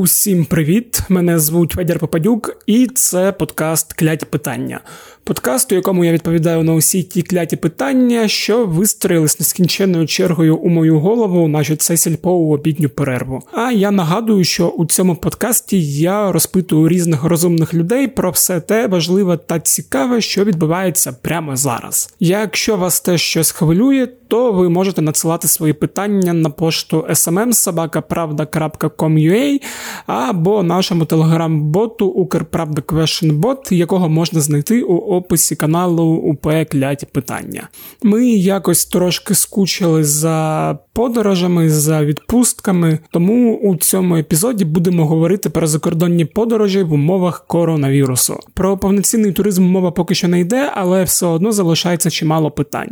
Усім привіт! Мене звуть Федір Попадюк, і це подкаст Кляті питання. Подкаст, у якому я відповідаю на усі ті кляті питання, що вистроїлись нескінченною чергою у мою голову, наче це сільпову обідню перерву. А я нагадую, що у цьому подкасті я розпитую різних розумних людей про все те важливе та цікаве, що відбувається прямо зараз. Якщо вас теж щось хвилює, то ви можете надсилати свої питання на пошту smmsobaka.pravda.com.ua або нашому телеграм-боту Укрправда Бот, якого можна знайти у описі каналу УП Кляті питання. Ми якось трошки скучили за подорожами, за відпустками, тому у цьому епізоді будемо говорити про закордонні подорожі в умовах коронавірусу. Про повноцінний туризм мова поки що не йде, але все одно залишається чимало питань.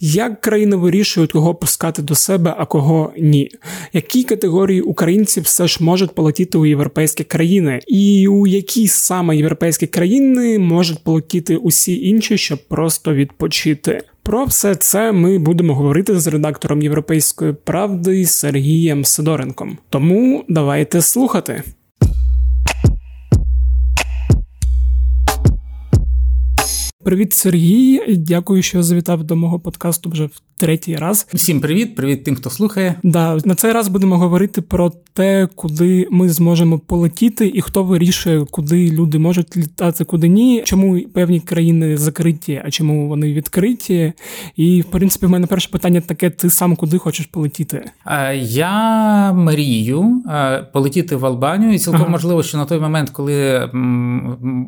Як країни вирішують, кого пускати до себе, а кого ні? Які категорії українців все ж можуть полетіти у європейські країни, і у які саме європейські країни можуть полетіти усі інші, щоб просто відпочити? Про все це ми будемо говорити з редактором Європейської правди Сергієм Сидоренком. Тому давайте слухати. Привіт, Сергій. Дякую, що завітав до мого подкасту вже в третій раз. Всім привіт, привіт тим, хто слухає. Да, на цей раз будемо говорити про те, куди ми зможемо полетіти, і хто вирішує, куди люди можуть літати, куди ні. Чому певні країни закриті, а чому вони відкриті? І в принципі, в мене перше питання таке: ти сам куди хочеш полетіти? Я мрію полетіти в Албанію, і цілком ага. можливо, що на той момент, коли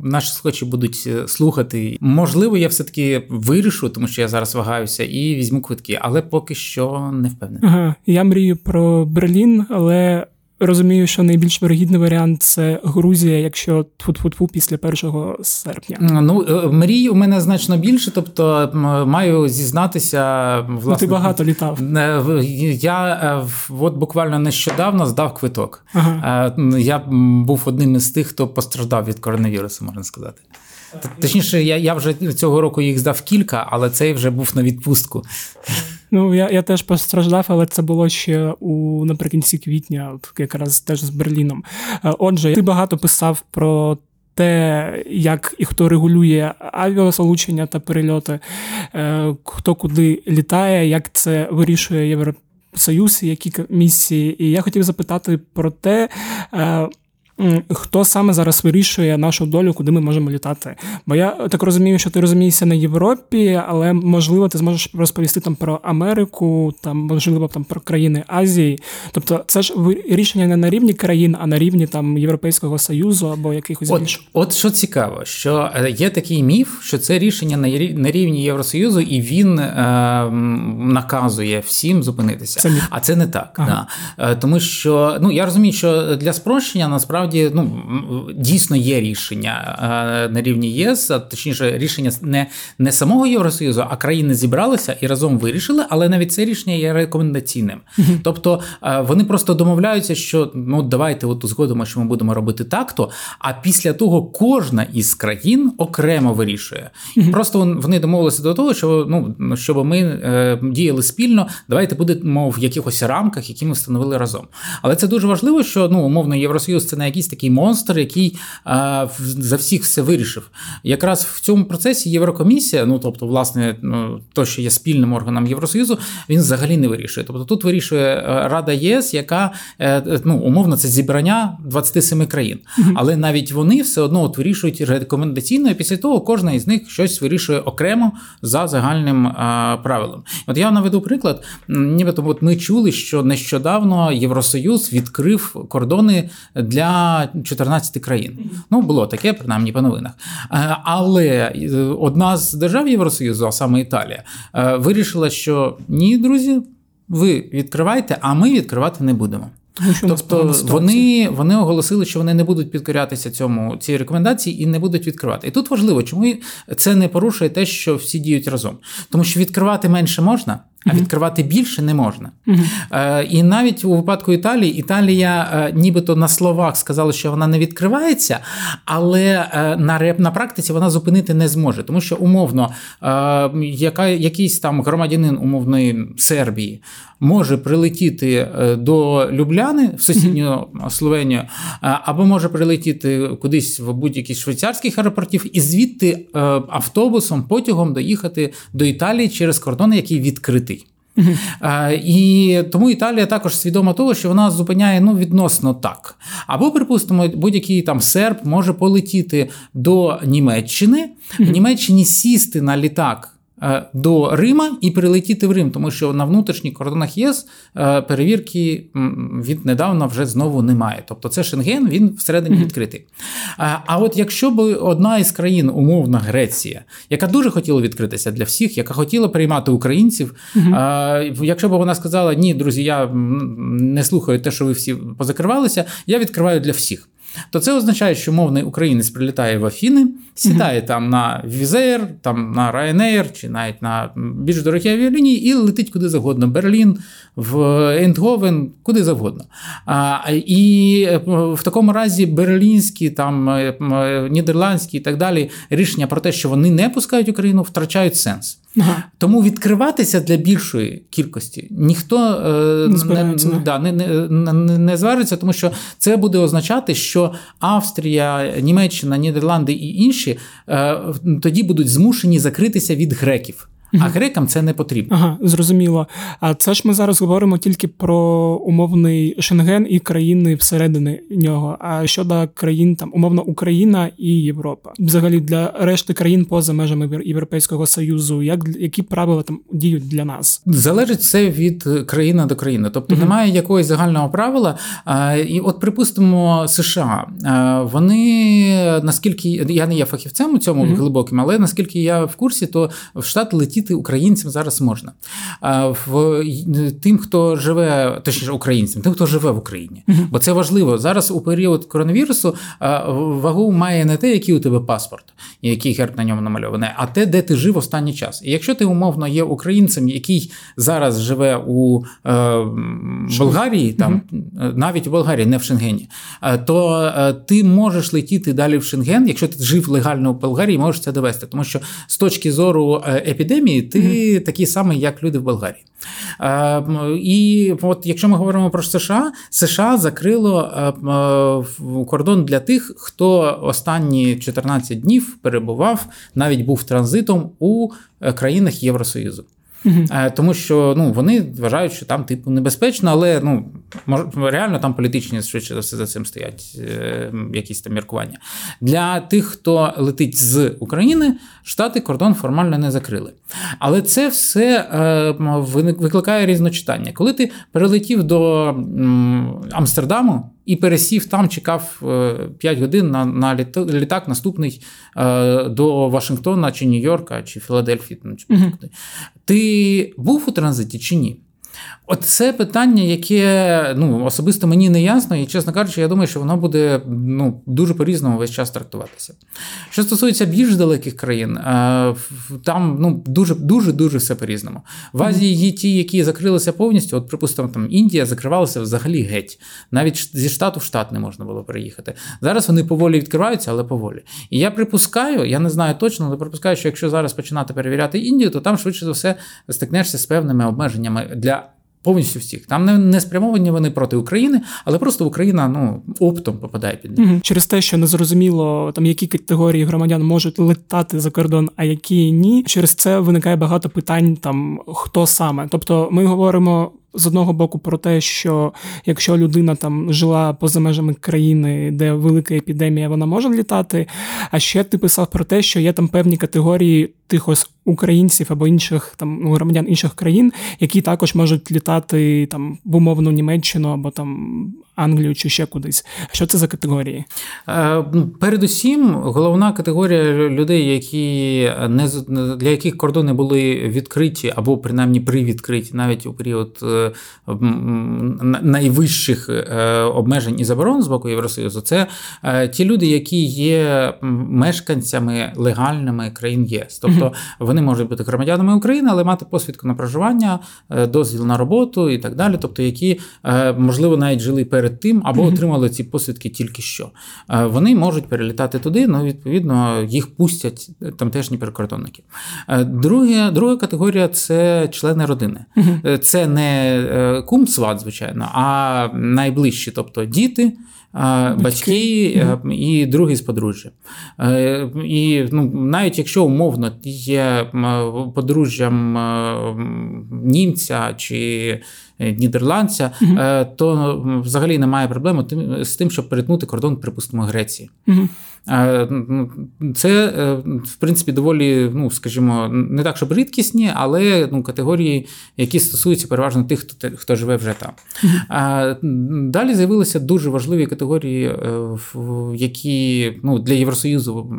наші слухачі будуть е, слухати, можливо, я все таки вирішу, тому що я зараз вагаюся, і візьму квитки, але поки що не впевнений. Ага, я мрію про Берлін, але. Розумію, що найбільш вирогідний варіант це Грузія, якщо тфу-тфу-тфу після 1 серпня. Ну е, мрій у мене значно більше, тобто маю зізнатися власне. Ну, ти багато літав. Е, я е, от буквально нещодавно здав квиток. Ага. Я був одним із тих, хто постраждав від коронавірусу, можна сказати. Точніше, я я вже цього року їх здав кілька, але цей вже був на відпустку. Ну, я я теж постраждав, але це було ще у наприкінці квітня, якраз теж з Берліном. Е, отже, ти багато писав про те, як і хто регулює авіасполучення та перельоти, е, хто куди літає, як це вирішує Євросоюз, які місії. І я хотів запитати про те. Хто саме зараз вирішує нашу долю, куди ми можемо літати? Бо я так розумію, що ти розумієшся на Європі, але можливо ти зможеш розповісти там про Америку, там можливо там про країни Азії. Тобто, це ж рішення не на рівні країн, а на рівні там Європейського союзу або якихось от, більш. От що цікаво, що е, є такий міф, що це рішення на рівні Євросоюзу, і він е, наказує всім зупинитися. Це а це не так. Ага. Да. Е, тому що ну я розумію, що для спрощення насправді насправді ну дійсно є рішення е, на рівні ЄС, а точніше, рішення не не самого Євросоюзу, а країни зібралися і разом вирішили, але навіть це рішення є рекомендаційним. Тобто е, вони просто домовляються, що ну давайте от узгодимо, що ми будемо робити так-то. А після того кожна із країн окремо вирішує. І просто вони домовилися до того, що ну щоб ми е, діяли спільно, давайте будемо в якихось рамках, які ми встановили разом. Але це дуже важливо, що ну умовно євросоюз це не якийсь такий монстр, який а, за всіх все вирішив. Якраз в цьому процесі Єврокомісія, ну тобто, власне, ну, то, що є спільним органом Євросоюзу, він взагалі не вирішує. Тобто тут вирішує е, Рада ЄС, яка е, ну, умовно це зібрання 27 країн. Але навіть вони все одно от вирішують рекомендаційно, і після того кожна із них щось вирішує окремо за загальним а, правилом. От я наведу приклад, нібито от ми чули, що нещодавно Євросоюз відкрив кордони для 14 країн. Ну, було таке, принаймні по новинах. Е, але е, одна з держав Євросоюзу, а саме Італія, е, вирішила, що ні, друзі, ви відкривайте, а ми відкривати не будемо. тобто вони вони оголосили, що вони не будуть підкорятися цьому цій рекомендації і не будуть відкривати. І тут важливо, чому це не порушує те, що всі діють разом, тому що відкривати менше можна, а відкривати більше не можна. Е, І навіть у випадку Італії Італія, е, нібито на словах сказала, що вона не відкривається, але е, на на практиці вона зупинити не зможе, тому що умовно яка, якийсь там громадянин умовної Сербії може прилетіти до Любляни в сусідню Словенію, або може прилетіти кудись в будь-який швейцарських аеропортів, і звідти автобусом, потягом доїхати до Італії через кордон, який відкритий. Uh-huh. І тому Італія також свідома того, що вона зупиняє ну відносно так. Або, припустимо, будь-який там серб може полетіти до Німеччини, uh-huh. в Німеччині сісти на літак. Е, до Рима і прилетіти в Рим, тому що на внутрішніх кордонах ЄС е, перевірки віднедавна вже знову немає. Тобто це Шенген, він всередині відкритий. А от якщо б одна із країн, умовна Греція, яка дуже хотіла відкритися для всіх, яка хотіла приймати українців, якщо б вона сказала, ні, друзі, я не слухаю те, що ви всі позакривалися, я відкриваю для всіх то це означає, що мовний українець прилітає в Афіни, сідає mm-hmm. там на Візер, там на Ryanair, чи навіть на більш дорогі авіалінії, і летить куди завгодно. Берлін, в Ендговен, куди завгодно. А, І е, в такому разі берлінські, там е, е, нідерландські і так далі рішення про те, що вони не пускають Україну, втрачають сенс. Ага. Тому відкриватися для більшої кількості ніхто не, не, да, не, не, не зважиться, тому що це буде означати, що Австрія, Німеччина, Нідерланди і інші е, тоді будуть змушені закритися від греків. А грекам це не потрібно. Ага, зрозуміло. А це ж ми зараз говоримо тільки про умовний Шенген і країни всередині нього. А щодо країн, там умовно Україна і Європа, взагалі для решти країн поза межами Європейського союзу, як які правила там діють для нас? Залежить все від країни до країни, тобто угу. немає якогось загального правила. І от припустимо, США вони наскільки я не є фахівцем у цьому угу. глибоким, але наскільки я в курсі, то в штат летіти летіти українцям зараз можна. В тим, хто живе, точніше українцям, тим, хто живе в Україні, uh-huh. бо це важливо зараз. У період коронавірусу вагу має не те, який у тебе паспорт, який герб на ньому намальований, а те, де ти жив останній час. І якщо ти умовно є українцем, який зараз живе у е, Болгарії, там uh-huh. навіть у Болгарії, не в Шенгені, е, то е, ти можеш летіти далі в Шенген, якщо ти жив легально в Болгарії, можеш це довести, тому що з точки зору епідемії епідемії, ти mm-hmm. такий самий, як люди в Болгарії. Е, І от якщо ми говоримо про США, США закрило е, кордон для тих, хто останні 14 днів перебував, навіть був транзитом у е, країнах Євросоюзу. Uh-huh. Тому що ну, вони вважають, що там типу небезпечно, але ну, реально там політичні швидше за все за цим стоять е, якісь там міркування. Для тих, хто летить з України, штати кордон формально не закрили. Але це все е, викликає різночитання. Коли ти перелетів до Амстердаму і пересів там, чекав 5 е, годин на на літак наступний е, до Вашингтона чи Нью-Йорка, чи Філадельфії. Чи uh-huh. Ти був у транзиті чи ні? Оце питання, яке ну, особисто мені не ясно, і, чесно кажучи, я думаю, що воно буде ну, дуже по-різному весь час трактуватися. Що стосується більш далеких країн, е, там ну, дуже дуже дуже все по-різному. В Азії є ті, які закрилися повністю. От, припустимо, там Індія закривалася взагалі геть. Навіть зі штату в штат не можна було переїхати. Зараз вони поволі відкриваються, але поволі. І я припускаю, я не знаю точно, але припускаю, що якщо зараз починати перевіряти Індію, то там швидше за все стикнешся з певними обмеженнями для повністю всіх. Там не, не спрямовані вони проти України, але просто Україна ну оптом попадає під них. Угу. через те, що незрозуміло там які категорії громадян можуть летати за кордон, а які ні. Через це виникає багато питань там хто саме. Тобто, ми говоримо з одного боку про те, що якщо людина там жила поза межами країни, де велика епідемія, вона може літати. А ще ти писав про те, що є там певні категорії тих ось українців або інших там ну, громадян інших країн, які також можуть літати там в умовну Німеччину або там Англію чи ще кудись. Що це за категорії? Е, ну, передусім, головна категорія людей, які не для яких кордони були відкриті або принаймні привідкриті навіть у період е, найвищих е, обмежень і заборон з боку Євросоюзу, це ті люди, які є мешканцями легальними країн ЄС. Тобто Тобто вони можуть бути громадянами України, але мати посвідку на проживання, дозвіл на роботу і так далі. Тобто, які можливо навіть жили перед тим або отримали ці посвідки тільки що. Вони можуть перелітати туди, ну відповідно їх пустять тамтешні прикордонники. Друге, друга категорія це члени родини. Це не кум сват, звичайно, а найближчі, тобто діти. Батьки, mm-hmm. і другий з подружжя. Е, і ну, навіть якщо умовно є подружжям німця чи нідерландця, mm-hmm. то взагалі немає проблеми з тим, щоб перетнути кордон, припустимо, Греції. Mm-hmm. Це, е, в принципі, доволі, ну, скажімо, не так, щоб рідкісні, але ну, категорії, які стосуються переважно тих, хто хто живе вже там. Далі з'явилися дуже важливі категорії, е, які ну, для Євросоюзу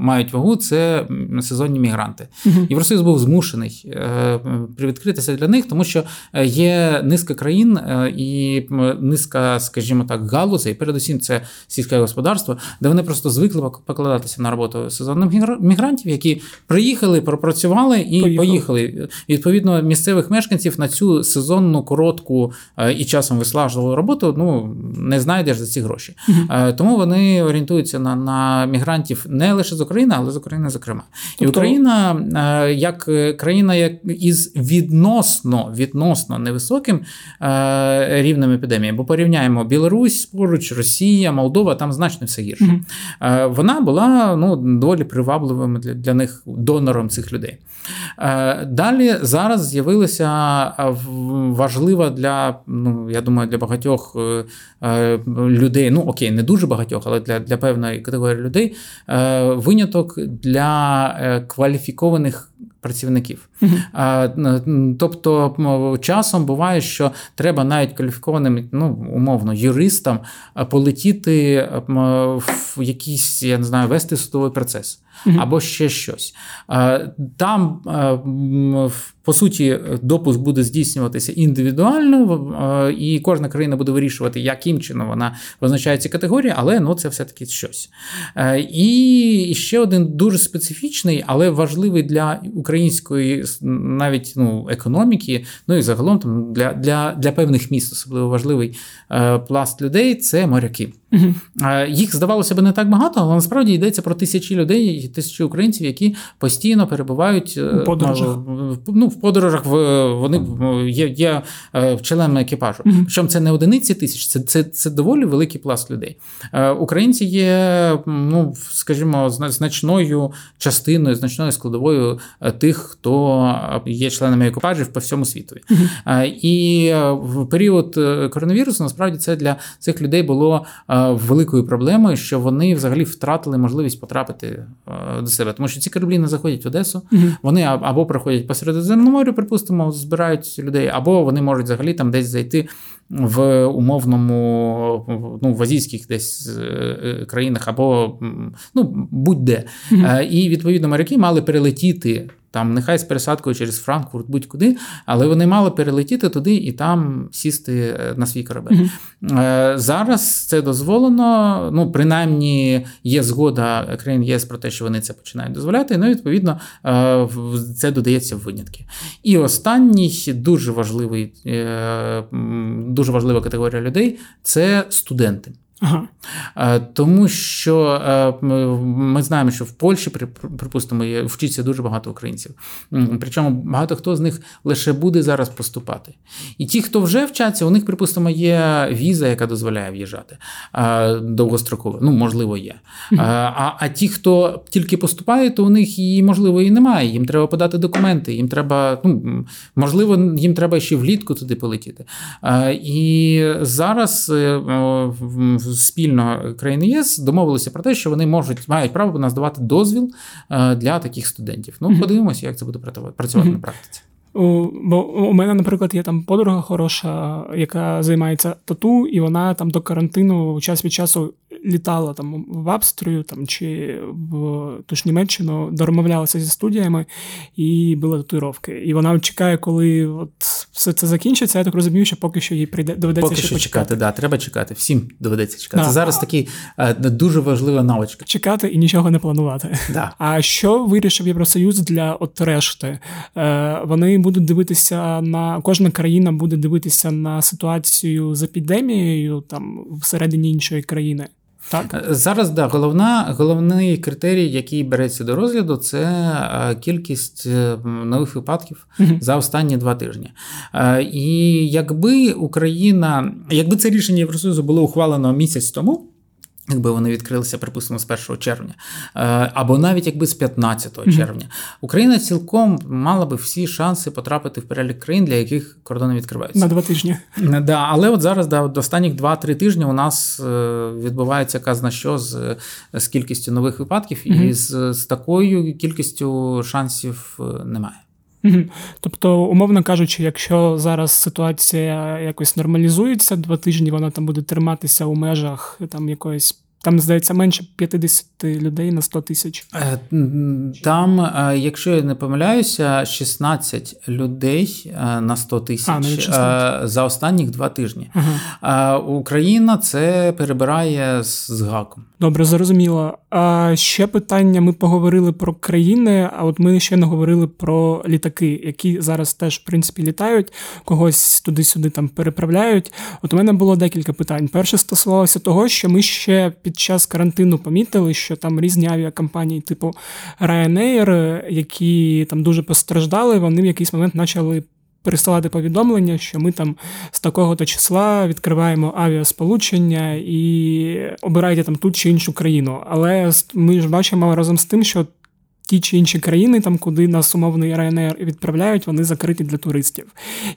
мають вагу, це сезонні мігранти. Євросоюз був змушений е, привідкритися для них, тому що є низка країн і низка, скажімо так, галузей, передусім це сільське господарство, де вони просто звикли звикли покладатися на роботу сезонних мігрантів, які приїхали, пропрацювали і поїхали. поїхали. Відповідно, місцевих мешканців на цю сезонну коротку е, і часом вислажливу роботу ну не знайдеш за ці гроші. uh Тому вони орієнтуються на на мігрантів не лише з України, але з України, зокрема. Тобто... І Україна е, як країна, як із відносно відносно невисоким рівнем епідемії, бо порівняємо Білорусь поруч, Росія, Молдова, там значно все гірше. uh вона була ну, доволі привабливим для, для них донором цих людей. Е, далі зараз з'явилася важлива для, ну я думаю, для багатьох е, е, людей. Ну окей, не дуже багатьох, але для для певної категорії людей виняток для кваліфікованих працівників. Uh-huh. Тобто, часом буває, що треба навіть кваліфікованим, ну, умовно, юристам полетіти в якийсь, я не знаю, вести судовий процес або ще щось. Там, по суті, допуск буде здійснюватися індивідуально, і кожна країна буде вирішувати, яким чином вона визначає ці категорії, але ну, це все-таки щось. І ще один дуже специфічний, але важливий для української навіть ну, економіки, ну і загалом там для, для, для певних міст, особливо важливий е, пласт людей це моряки. Угу. Їх здавалося б не так багато, але насправді йдеться про тисячі людей, тисячі українців, які постійно перебувають е, у подорожах. Ну, в подорожах вони є є е, членами екіпажу. Угу. Причому це не одиниці тисяч, це це, це доволі великий пласт людей. Українці є, ну скажімо, значною частиною, значною складовою тих, хто є членами екіпажів по всьому світу. Угу. І в період коронавірусу насправді це для цих людей було великою проблемою, що вони взагалі втратили можливість потрапити до себе, тому що ці кораблі не заходять в Одесу, вони або проходять по Середземному морю, припустимо, збирають людей, або вони можуть взагалі там десь зайти в умовному ну, в азійських десь е, е, країнах, або ну, будь-де. Угу. І відповідно моряки мали перелетіти там нехай з пересадкою через Франкфурт, будь-куди, але вони мали перелетіти туди і там сісти е, на свій корабель. Mm-hmm. Зараз це дозволено. Ну, принаймні, є згода країн ЄС про те, що вони це починають дозволяти. Ну, відповідно, е, це додається в винятки. І останній дуже важливий, дуже важлива категорія людей це студенти. Ага. Е, тому що е, ми знаємо, що в Польщі, припустимо, вчиться дуже багато українців. Причому багато хто з них лише буде зараз поступати. І ті, хто вже вчаться, у них, припустимо, є віза, яка дозволяє в'їжджати е, довгостроково. Ну, можливо, є. А а ті, хто тільки поступає, то у них її, можливо, і немає. Їм треба подати документи, їм треба, ну, можливо, їм треба ще влітку туди полетіти. І зараз спільно країни ЄС домовилися про те, що вони можуть мають право надавати дозвіл е, для таких студентів. Ну, подивимося, як це буде працювати на практиці. Бо у мене, наприклад, є там подруга хороша, яка займається тату, і вона там до карантину час від часу літала там в Австрію там, чи в ту ж Німеччину, домовлялася зі студіями і були татуїровки. І вона чекає, коли от все це закінчиться. Я так розумію, що поки що їй прийде доведеться поки ще що почекати. чекати. Да, треба чекати. Всім доведеться чекати. Да. Це зараз такий е, дуже важлива навичка. Чекати і нічого не планувати. Да. А що вирішив Євросоюз для от решти? Е, Вони будуть дивитися на кожна країна буде дивитися на ситуацію з епідемією там всередині іншої країни. Так е, зараз да головна головний критерій, який береться до розгляду, це е, кількість е, нових випадків за останні два тижні. І якби Україна, якби це рішення Євросоюзу було ухвалено місяць тому. Якби вони відкрилися, припустимо, з 1 червня, е, або навіть якби з 15 mm-hmm. червня, Україна цілком мала би всі шанси потрапити в перелік країн, для яких кордони відкриваються на два тижні. Е, да, але от зараз да, до останніх 2-3 тижні у нас е, відбувається казна що з з кількістю нових випадків, mm-hmm. і з, з такою кількістю шансів немає. Тобто, умовно кажучи, якщо зараз ситуація якось нормалізується, два тижні вона там буде триматися у межах там якоїсь там, здається, менше 50 людей на 100 тисяч. Е, там, е, якщо я не помиляюся, 16 людей е, на 100 тисяч за останніх два тижні. Ага. Україна це перебирає з гаком. Добре, зрозуміло. А ще питання: ми поговорили про країни, а от ми ще не говорили про літаки, які зараз теж в принципі літають, когось туди-сюди там переправляють. От у мене було декілька питань. Перше стосувалося того, що ми ще під час карантину помітили, що там різні авіакомпанії, типу Ryanair, які там дуже постраждали, вони в якийсь момент почали. Пересилати повідомлення, що ми там з такого-то числа відкриваємо авіасполучення і обирайте там ту чи іншу країну. Але ми ж бачимо разом з тим, що ті чи інші країни, там куди нас умовний РНР відправляють, вони закриті для туристів.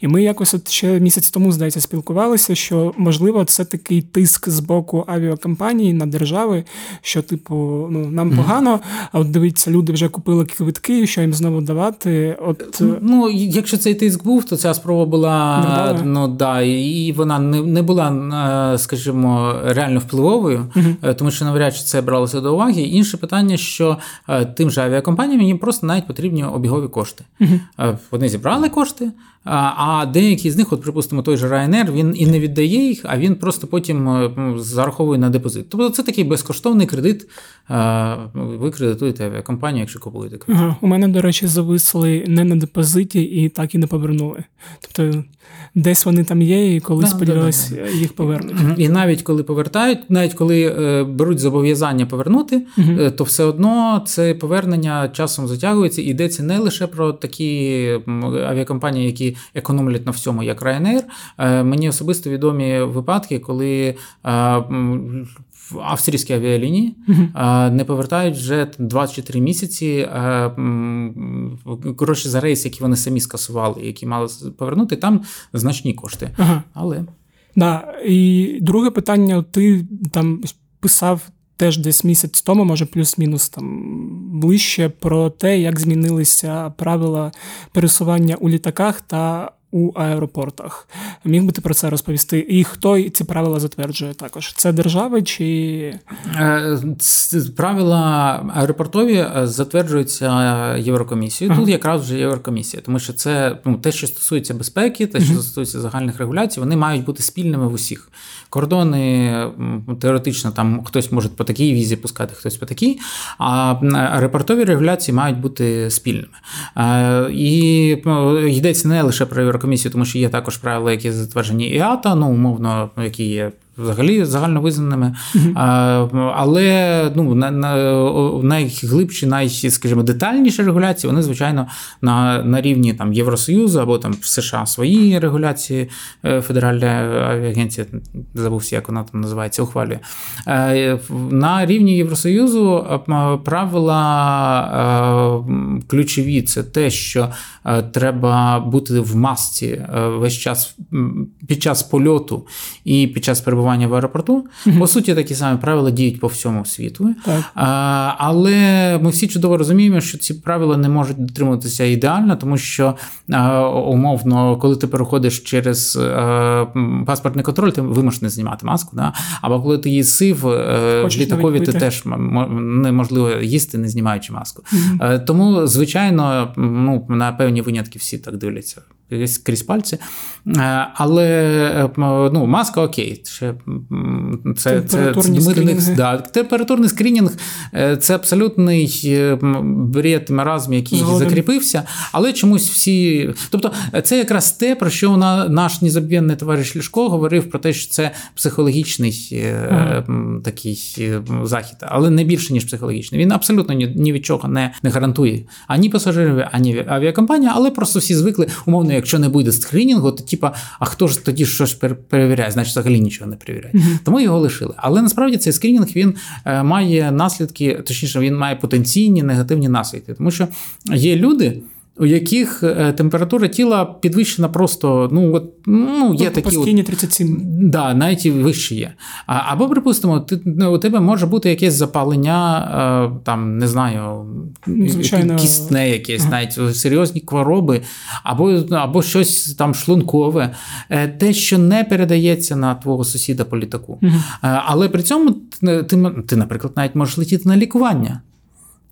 І ми якось от ще місяць тому, здається, спілкувалися, що можливо це такий тиск з боку авіакомпанії на держави, що, типу, ну нам погано, а от дивіться, люди вже купили квитки, що їм знову давати. От ну якщо цей тиск був, то ця спроба була Додала. ну да, і вона не не була, скажімо, реально впливовою, uh тому що навряд чи це бралося до уваги. Інше питання, що е, тим же авіакомпаніям компаніям їм просто навіть потрібні обігові кошти. Uh-huh. Вони зібрали кошти, а деякі з них, от, припустимо, той же Ryanair, він і не віддає їх, а він просто потім е, зараховує на депозит. Тобто це такий безкоштовний кредит. Ви кредитуєте авіакомпанію, якщо купуєте кредит. Ага. У мене, до речі, зависли не на депозиті і так і не повернули. Тобто десь вони там є, і коли да, сподіваюся, да, да, їх повернуть. І навіть коли повертають, навіть коли е, беруть зобов'язання повернути, то все одно це повернення часом затягується і йдеться не лише про такі авіакомпанії, які економлять на всьому, як Ryanair. Е, мені особисто відомі випадки, коли австрійські авіалінії uh-huh. не повертають вже 24 місяці гроші за рейс, які вони самі скасували, які мали повернути, там значні кошти. Uh-huh. Але да. І друге питання: ти там писав. Теж десь місяць тому, може плюс-мінус там ближче про те, як змінилися правила пересування у літаках та у аеропортах. Міг би ти про це розповісти? І хто ці правила затверджує також? Це держави чи е, правила аеропортові е, затверджуються Єврокомісією. Ага. Тут якраз вже Єврокомісія, тому що це ну, те, що стосується безпеки, те, що стосується загальних регуляцій, вони мають бути спільними в усіх. Кордони теоретично там хтось може по такій візі пускати, хтось по такій, а аеропортові регуляції мають бути спільними. І йдеться не лише про Єврокомісію, тому що є також правила, які затверджені ІАТА, ну умовно, які є взагалі загальновизнаними. Mm-hmm. Але ну, на, на, найглибші, най, скажімо, детальніші регуляції, вони, звичайно, на на рівні там, Євросоюзу або там в США свої регуляції, е, Федеральна авіагенція, забувся, як вона там називається, ухвалює. Е, на рівні Євросоюзу е, правила ключові це те, що треба бути в масці весь час під час польоту і під час перебування перебування в аеропорту. Mm-hmm. По суті, такі самі правила діють по всьому світу. Так. А, Але ми всі чудово розуміємо, що ці правила не можуть дотримуватися ідеально, тому що а, умовно, коли ти переходиш через а, паспортний контроль, ти вимушений знімати маску. Да? Або коли ти їсив е, в літакові, ти теж неможливо їсти, не знімаючи маску. Mm-hmm. Тому, звичайно, ну, на певні винятки всі так дивляться крізь пальці. Але ну, маска окей. Це, це, це, скринінги. Да, Температурний скринінг це абсолютний бред, маразм, який Згоден. закріпився, але чомусь всі. Тобто, це якраз те, про що наш незабвенний товариш Лішко говорив про те, що це психологічний ага. такий захід, але не більше, ніж психологічний. Він абсолютно ні, ні від чого не не гарантує ані пасажирів, ані авіакомпанія, але просто всі звикли, умовно, якщо не буде скринінгу, то типа, а хто ж тоді щось перевіряє? Значить, взагалі нічого не перевіряє. Угу. Тому його лишили. Але насправді цей скринінг він е, має наслідки, точніше, він має потенційні негативні наслідки, тому що є люди у яких е, температура тіла підвищена просто, ну от ну є тобто такі постійні 37. Да, навіть і вище є. А, Або, припустимо, ти ну, у тебе може бути якесь запалення, е, там не знаю, ну, Звичайно. кістне, якесь, ага. навіть серйозні хвороби, або або щось там шлункове, е, те, що не передається на твого сусіда по літаку. Ага. Але при цьому ти, ти, наприклад, навіть можеш летіти на лікування.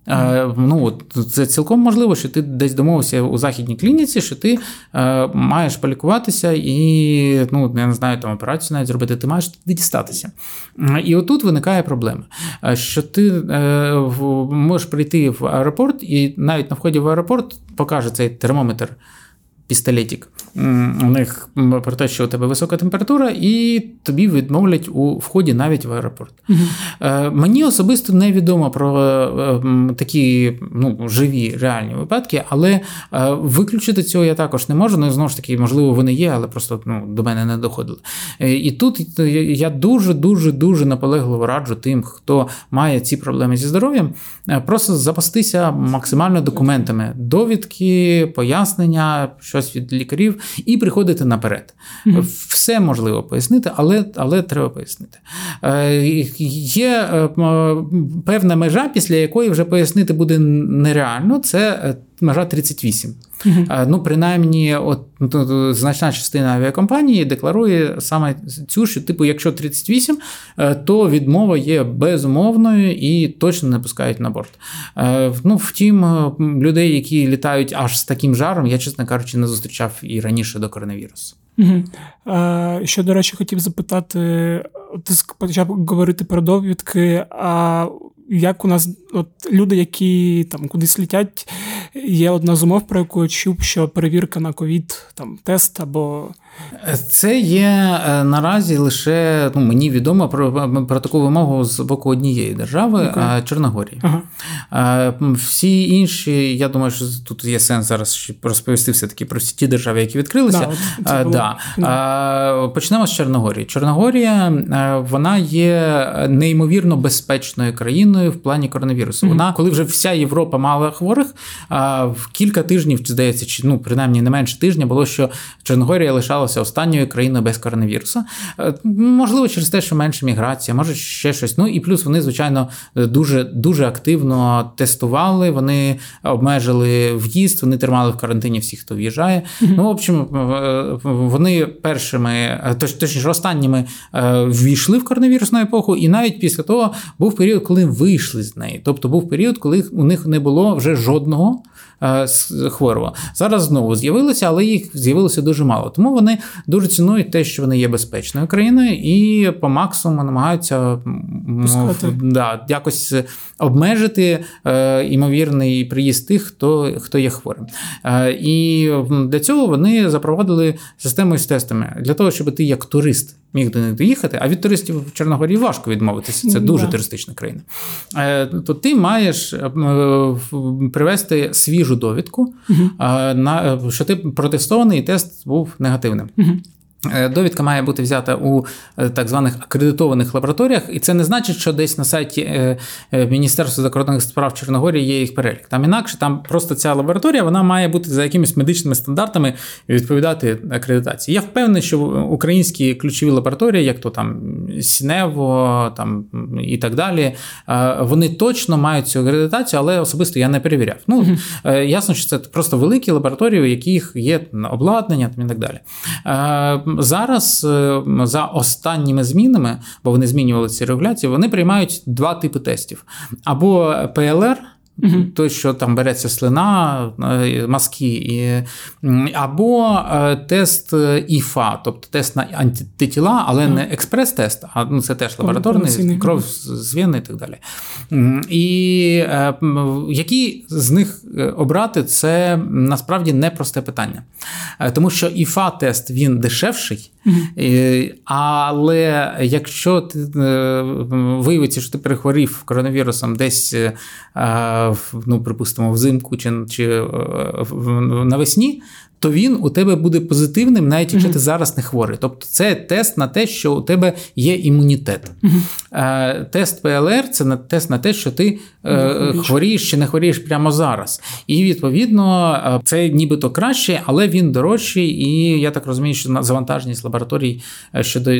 Е, ну, Це цілком можливо, що ти десь домовився у західній клініці, що ти е, маєш полікуватися і, ну, я не знаю, там операцію навіть зробити, ти маєш туди дістатися. І отут виникає проблема, е, що ти можеш прийти в аеропорт, і навіть на вході в аеропорт покаже цей термометр пістолетик. У них про те, що у тебе висока температура, і тобі відмовлять у вході навіть в аеропорт. uh Мені особисто невідомо про е, такі ну, живі реальні випадки, але е, виключити цього я також не можу. Ну, знову ж таки, можливо, вони є, але просто ну, до мене не доходили. І тут я дуже дуже дуже наполегливо раджу тим, хто має ці проблеми зі здоров'ям, просто запастися максимально документами, довідки, пояснення. що щось від лікарів, і приходити наперед. Mm-hmm. Все можливо пояснити, але але треба пояснити. Е, Є е, певна межа, після якої вже пояснити буде нереально. Це е, межа 38. Uh-huh. Ну, принаймні, от ну, значна частина авіакомпанії декларує саме цю, що, типу, якщо 38, е, то відмова є безумовною і точно не пускають на борт. Е, ну, Втім, е, людей, які літають аж з таким жаром, я, чесно кажучи, не зустрічав і раніше до коронавірусу. Угу. Що, до речі, хотів запитати, ти почав говорити про довідки. а як у нас от люди, які там кудись літять, є одна з умов, про яку я чув, що перевірка на ковід, там тест або. Це є е, наразі лише ну, мені відомо про про таку вимогу з боку однієї держави okay. Чорногорії. Ага. Всі інші, я думаю, що тут є сенс зараз розповісти все-таки про всі ті держави, які відкрилися. Да, було... да. Почнемо з Чорногорії. Чорногорія вона є неймовірно безпечною країною в плані коронавірусу. Mm-hmm. Вона, коли вже вся Європа мала хворих, в кілька тижнів, здається, чи ну принаймні не менше тижня, було що Чорногорія лишалася залишалася останньою країною без коронавірусу. Е, можливо, через те, що менше міграція, може ще щось. Ну і плюс вони, звичайно, дуже дуже активно тестували. Вони обмежили в'їзд, вони тримали в карантині всіх, хто в'їжджає. Mm-hmm. Ну, в общем, е, вони першими, е, точ, точніше, останніми ввійшли в коронавірусну епоху, і навіть після того був період, коли вийшли з неї. Тобто був період, коли у них не було вже жодного хворого. Зараз знову з'явилися, але їх з'явилося дуже мало. Тому вони дуже цінують те, що вони є безпечною країною, і по максимуму намагаються да, якось обмежити е, імовірний приїзд тих, хто хто є хворим. Е, і для цього вони запровадили систему з тестами для того, щоб ти як турист. Міг до них доїхати, а від туристів в Чорногорії важко відмовитися. Це дуже туристична країна. Е, то ти маєш привести свіжу довідку, на що ти протестований і тест був негативним. Е, довідка має бути взята у е, так званих акредитованих лабораторіях, і це не значить, що десь на сайті е, Міністерства закордонних справ Чорногорії є їх перелік. Там інакше, там просто ця лабораторія вона має бути за якимись медичними стандартами відповідати акредитації. Я впевнений, що українські ключові лабораторії, як то там Сінево там і так далі, вони точно мають цю акредитацію, але особисто я не перевіряв. Ну ясно, що це просто великі лабораторії, у яких є обладнання там і так далі. Зараз е, за останніми змінами, бо вони змінювали ці регуляції, вони приймають два типи тестів: або ПЛР. Угу. той, що там береться слина, маски, і, або тест ІФА, тобто тест на антитіла, але угу. не експрес-тест, а ну, це теж лабораторний, кров з вени і так далі. І е, які з них обрати, це насправді непросте питання. Тому що ІФА-тест він дешевший, але якщо ти виявиться, що ти перехворів коронавірусом десь, ну, припустимо, взимку чи навесні, то він у тебе буде позитивним, навіть якщо mm-hmm. ти зараз не хворий. Тобто це тест на те, що у тебе є імунітет. Mm-hmm. Тест ПЛР це тест на те, що ти mm-hmm. хворієш чи не хворієш прямо зараз. І відповідно е, це нібито краще, але він дорожчий, і я так розумію, що завантаженість лабораторій щодо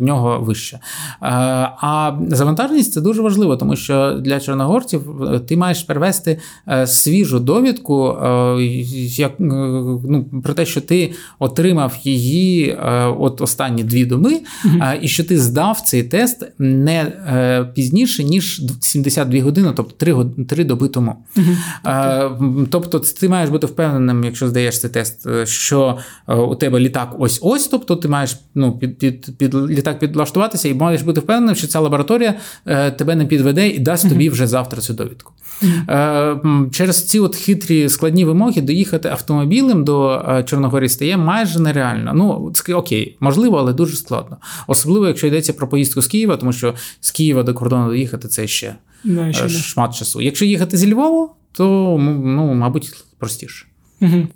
нього вища. А завантаженість це дуже важливо, тому що для чорногорців ти маєш перевести свіжу довідку, як ну про те, що ти отримав її е, от останні дві доби, mm-hmm. і що ти здав цей тест не е, пізніше, ніж 72 години, тобто 3 3 доби тому. Mm-hmm. Тобто, ти маєш бути впевненим, якщо здаєш цей тест, що у тебе літак ось-ось, тобто ти маєш ну, під, під, під літак підлаштуватися і маєш бути впевненим, що ця лабораторія тебе не підведе і дасть тобі вже завтра цю довідку. Через ці от хитрі складні вимоги доїхати автомобілем до Е, Чорногорії стає майже нереально. Ну, окей, можливо, але дуже складно. Особливо, якщо йдеться про поїздку з Києва, тому що з Києва до кордону доїхати це ще не, ще шмат часу. Якщо їхати зі Львова, то ну, мабуть, простіше. Угу.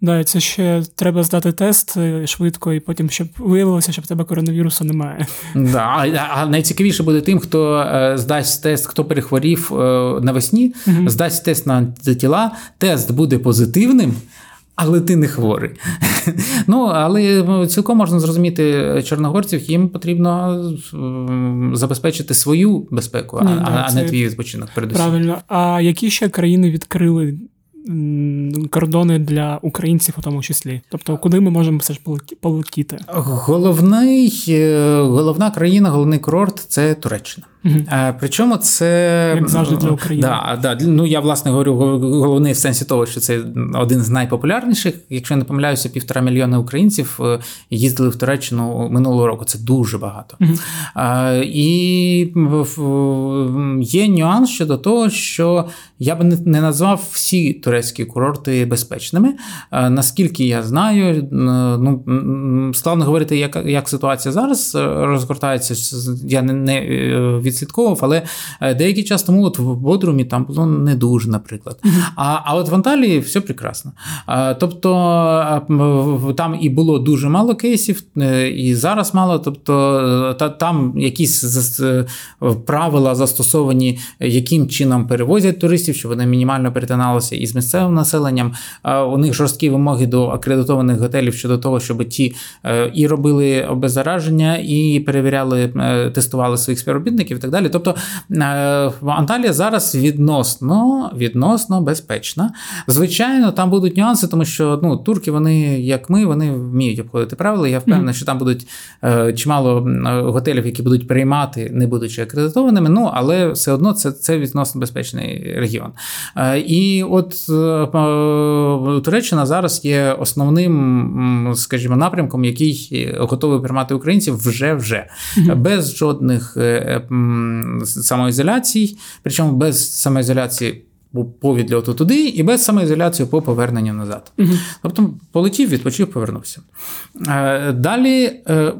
Да, це ще треба здати тест е, швидко, і потім щоб виявилося, що в тебе коронавірусу немає. Да, А найцікавіше буде тим, хто е, здасть тест, хто перехворів навесні, угу. здасть тест на антитіла, тест буде позитивним. Але ти не хворий. Ну, але ну, цілком можна зрозуміти чорногорців, їм потрібно забезпечити свою безпеку, Ні, а, да, а не твій відпочинок. Передусім. Правильно. А які ще країни відкрили кордони для українців у тому числі? Тобто, куди ми можемо все ж полетіти? Головний, е, головна країна, головний курорт це Туреччина. Угу. Причому це Як завжди для України. Да, да, Ну я власне говорю головний в сенсі того, що це один з найпопулярніших. Якщо я не помиляюся, півтора мільйона українців е, їздили в Туреччину минулого року. Це дуже багато. А, І є нюанс щодо того, що я би не назвав всі турецькі курорти безпечними. Наскільки я знаю, ну складно говорити, як як ситуація зараз розгортається. Я не, не від відслідковував, але е, деякий час тому от в Бодрумі там було не дуже, наприклад. А а от в Анталії все прекрасно. А, Тобто там і було дуже мало кейсів, е, і зараз мало. Тобто е, та, там якісь правила застосовані, яким чином перевозять туристів, щоб вони мінімально перетиналися із місцевим населенням. У них жорсткі вимоги до акредитованих готелів щодо того, щоб ті і робили обеззараження, і перевіряли, тестували своїх співробітників так далі. Тобто е, Анталія зараз відносно відносно безпечна. Звичайно, там будуть нюанси, тому що ну, турки, вони, як ми, вони вміють обходити правила. Я впевнений, mm-hmm. що там будуть е, чимало готелів, які будуть приймати, не будучи акредитованими. Ну але все одно це це відносно безпечний регіон. Е, і от Туреччина зараз є основним, скажімо, напрямком, який готовий приймати українців вже вже mm-hmm. без жодних самоізоляцій, причому без самоізоляції по відльоту туди, і без самоізоляції по поверненню назад. Угу. Тобто полетів, відпочив, повернувся. Е, далі е,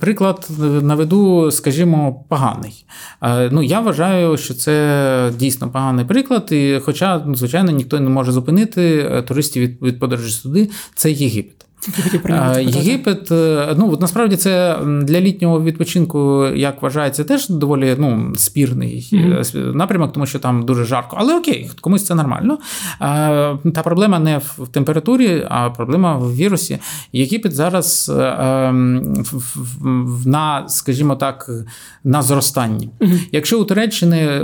приклад наведу, скажімо, поганий. Е, ну, Я вважаю, що це дійсно поганий приклад, і хоча, звичайно, ніхто не може зупинити туристів від, подорожі туди, це Єгипет. Єгипет, е, ну от насправді це для літнього відпочинку, як вважається, теж доволі ну, спірний mm-hmm. напрямок, тому що там дуже жарко. Але окей, комусь це нормально. Та проблема не в температурі, а проблема в вірусі. Єгипет зараз е, ем, на, скажімо так, на зростанні. Mm-hmm. Якщо у Туреччини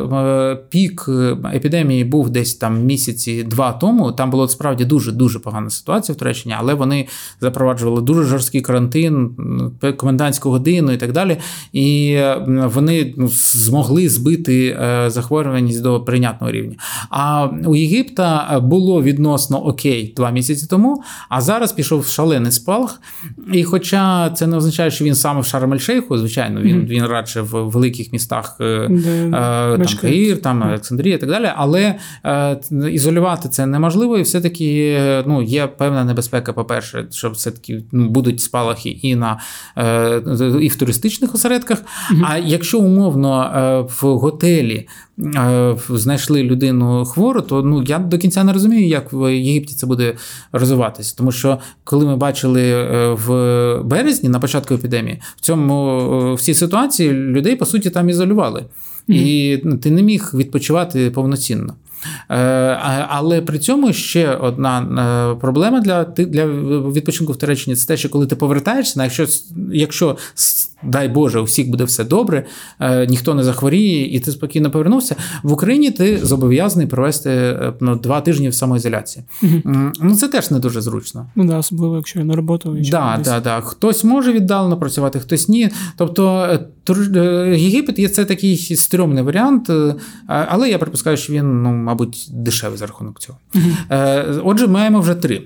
пік епідемії був десь там місяці два тому, там було справді дуже дуже погана ситуація в Туреччині, але вони запроваджували дуже жорсткий карантин, комендантську годину і так далі. І вони ну, змогли збити захворюваність до прийнятного рівня. А у Єгипта було відносно окей два місяці тому, а зараз пішов шалений спалах. І хоча це не означає, що він саме в Шарм-Ель-Шейху, звичайно, він mm-hmm. він радше в великих містах Де там Каїр, там Олександрія і так далі, але ізолювати це неможливо, і все-таки ну, є певна небезпека, по-перше, що все-таки ну, будуть спалахи і на і в туристичних осередках. Mm-hmm. А якщо умовно в готелі знайшли людину хвору, то ну я до кінця не розумію, як в Єгипті це буде розвиватися. Тому що коли ми бачили е, в березні на початку епідемії, в цьому е, в цій ситуації людей по суті там ізолювали, mm-hmm. і ну, ти не міг відпочивати повноцінно. Е, але при цьому ще одна е, проблема для для відпочинку в Туреччині це те, що коли ти повертаєшся, якщо якщо дай Боже, у всіх буде все добре, е, ніхто не захворіє, і ти спокійно повернувся в Україні. Ти зобов'язаний провести ну, два тижні в самоізоляції. Угу. Ну це теж не дуже зручно. Ну да, особливо якщо я на роботу да, да, да. Хтось може віддалено працювати, хтось ні. Тобто Єгипет є це такий стрьомний варіант, але я припускаю, що він ну мабуть, дешевий за рахунок цього. Угу. Отже, маємо вже три.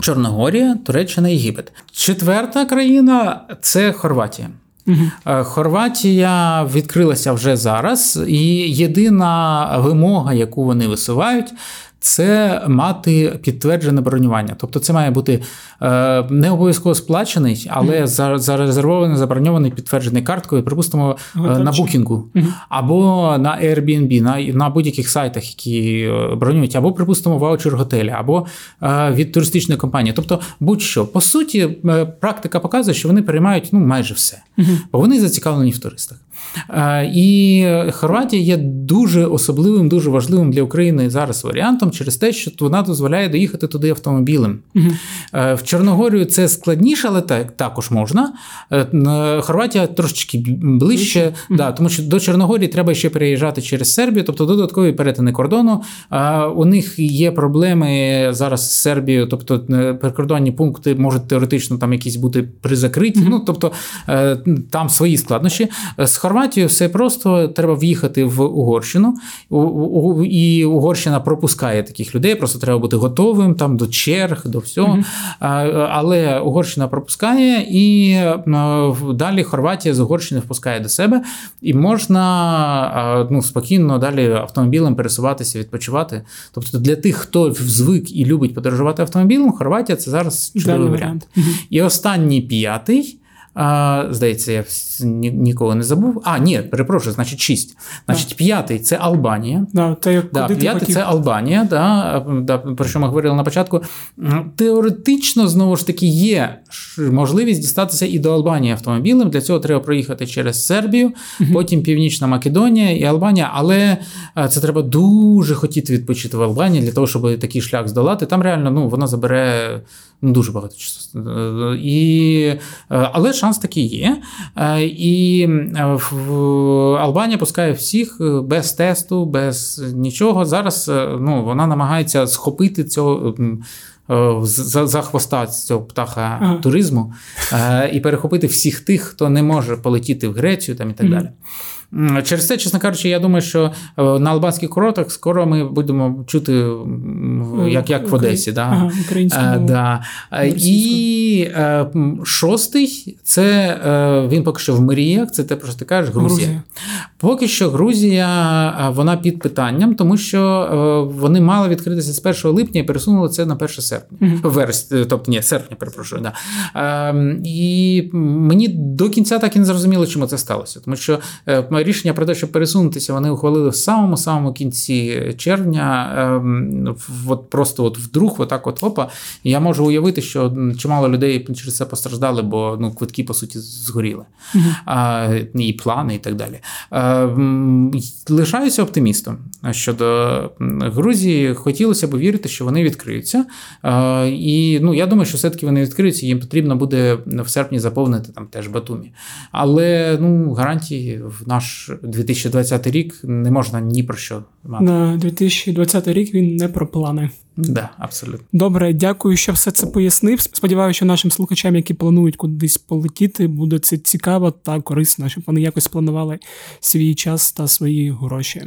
Чорногорія, Туреччина, Єгипет. Четверта країна це Хорватія. Угу. Хорватія відкрилася вже зараз, і єдина вимога, яку вони висувають, це мати підтверджене бронювання. Тобто це має бути е, не обов'язково сплачений, але mm-hmm. зарезервований, заброньований, підтверджений карткою, припустимо, е, на букінгу, mm-hmm. або на Airbnb, на на будь-яких сайтах, які е, бронюють, або, припустимо, ваучер готелі, або е, від туристичної компанії. Тобто, будь-що. По суті, практика показує, що вони переймають ну, майже все, mm-hmm. бо вони зацікавлені в туристах. І Хорватія є дуже особливим, дуже важливим для України зараз варіантом через те, що вона дозволяє доїхати туди автомобілем. Угу. В Чорногорію це складніше, але так, також можна. Е, Хорватія трошечки ближче, да, тому що до Чорногорії треба ще переїжджати через Сербію, тобто додаткові перетини кордону. У них є проблеми зараз з Сербією, тобто прикордонні пункти можуть теоретично там якісь бути призакриті. Угу. Ну тобто там свої складнощі. З Хорватією все просто треба в'їхати в Угорщину, і Угорщина пропускає таких людей. Просто треба бути готовим там до черг, до всього. mm Але Угорщина пропускає, і далі Хорватія з Угорщини впускає до себе, і можна ну, спокійно далі автомобілем пересуватися, відпочивати. Тобто для тих, хто звик і любить подорожувати автомобілем, Хорватія це зараз чудовий варіант. mm І останній п'ятий. А, Здається, я нікого не забув. А, ні, перепрошую, значить, шість. Значить, п'ятий це Албанія. Да, та да, П'ятий це Албанія, да, да, про що ми говорили на початку. Теоретично, знову ж таки, є можливість дістатися і до Албанії автомобілем. Для цього треба проїхати через Сербію, угу. потім Північна Македонія і Албанія. Але це треба дуже хотіти відпочити в Албанії для того, щоб такий шлях здолати. Там реально ну, воно забере ну, дуже багато часу. І, е, Але шанс такий є. Е, і е, Албанія пускає всіх без тесту, без нічого. Зараз ну, вона намагається схопити цього. За за хвоста цього птаха ага. туризму і перехопити всіх тих, хто не може полетіти в Грецію там і так mm-hmm. далі. Через це, чесно кажучи, я думаю, що е, на албанських курортах скоро ми будемо чути, як як в Одесі. Да? Ага, е, да. І е, шостий це він поки що в мріях, це те, про що ти кажеш, Грузія. Грузія. Поки що Грузія вона під питанням, тому що вони мали відкритися з 1 липня і пересунули це на 1 серпня. Угу. Вересня, тобто ні, серпня, перепрошую. Да. Ем, і мені до кінця так і не зрозуміло, чому це сталося. Тому що рішення про те, щоб пересунутися, вони ухвалили в самому самому кінці червня. Ем, от Просто от вдруг, отак от опа. І я можу уявити, що чимало людей через це постраждали, бо ну, квитки, по суті, згоріли. А, І плани, і так далі. Ем, лишаюся оптимістом щодо Грузії. Хотілося б вірити, що вони відкриються. І ну, я думаю, що все-таки вони відкриються, їм потрібно буде в серпні заповнити там теж Батумі. Але ну, гарантії в наш наш 2020 рік не можна ні про що мати. На 2020 рік він не про плани. Да, абсолютно. Добре, дякую, що все це пояснив. Сподіваюся, що нашим слухачам, які планують кудись полетіти, буде це цікаво та корисно, щоб вони якось планували свій час та свої гроші.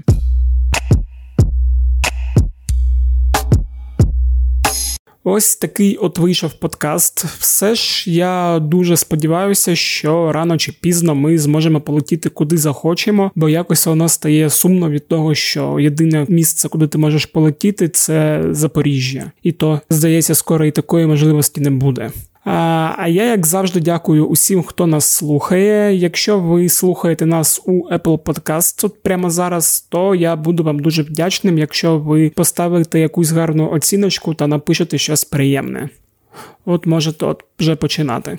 Ось такий от вийшов подкаст. Все ж я дуже сподіваюся, що рано чи пізно ми зможемо полетіти куди захочемо, бо якось воно стає сумно від того, що єдине місце, куди ти можеш полетіти, це Запоріжжя, і то здається, скоро і такої можливості не буде. А я, як завжди, дякую усім, хто нас слухає. Якщо ви слухаєте нас у Apple Podcast тут прямо зараз, то я буду вам дуже вдячним, якщо ви поставите якусь гарну оціночку та напишете щось приємне. От можете от вже починати.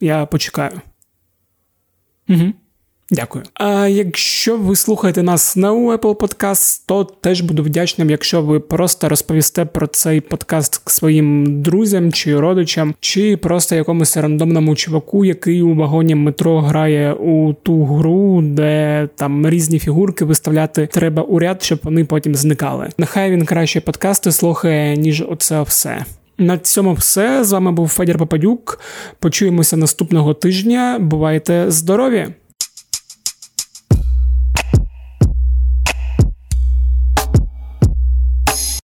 Я почекаю. Угу. Дякую. А якщо ви слухаєте нас на Apple Podcast, то теж буду вдячним, якщо ви просто розповісте про цей подкаст своїм друзям чи родичам, чи просто якомусь рандомному чуваку, який у вагоні метро грає у ту гру, де там різні фігурки виставляти треба у ряд, щоб вони потім зникали. Нехай він краще подкасти слухає, ніж оце все. На цьому все з вами був Федір Попадюк. Почуємося наступного тижня. Бувайте здорові!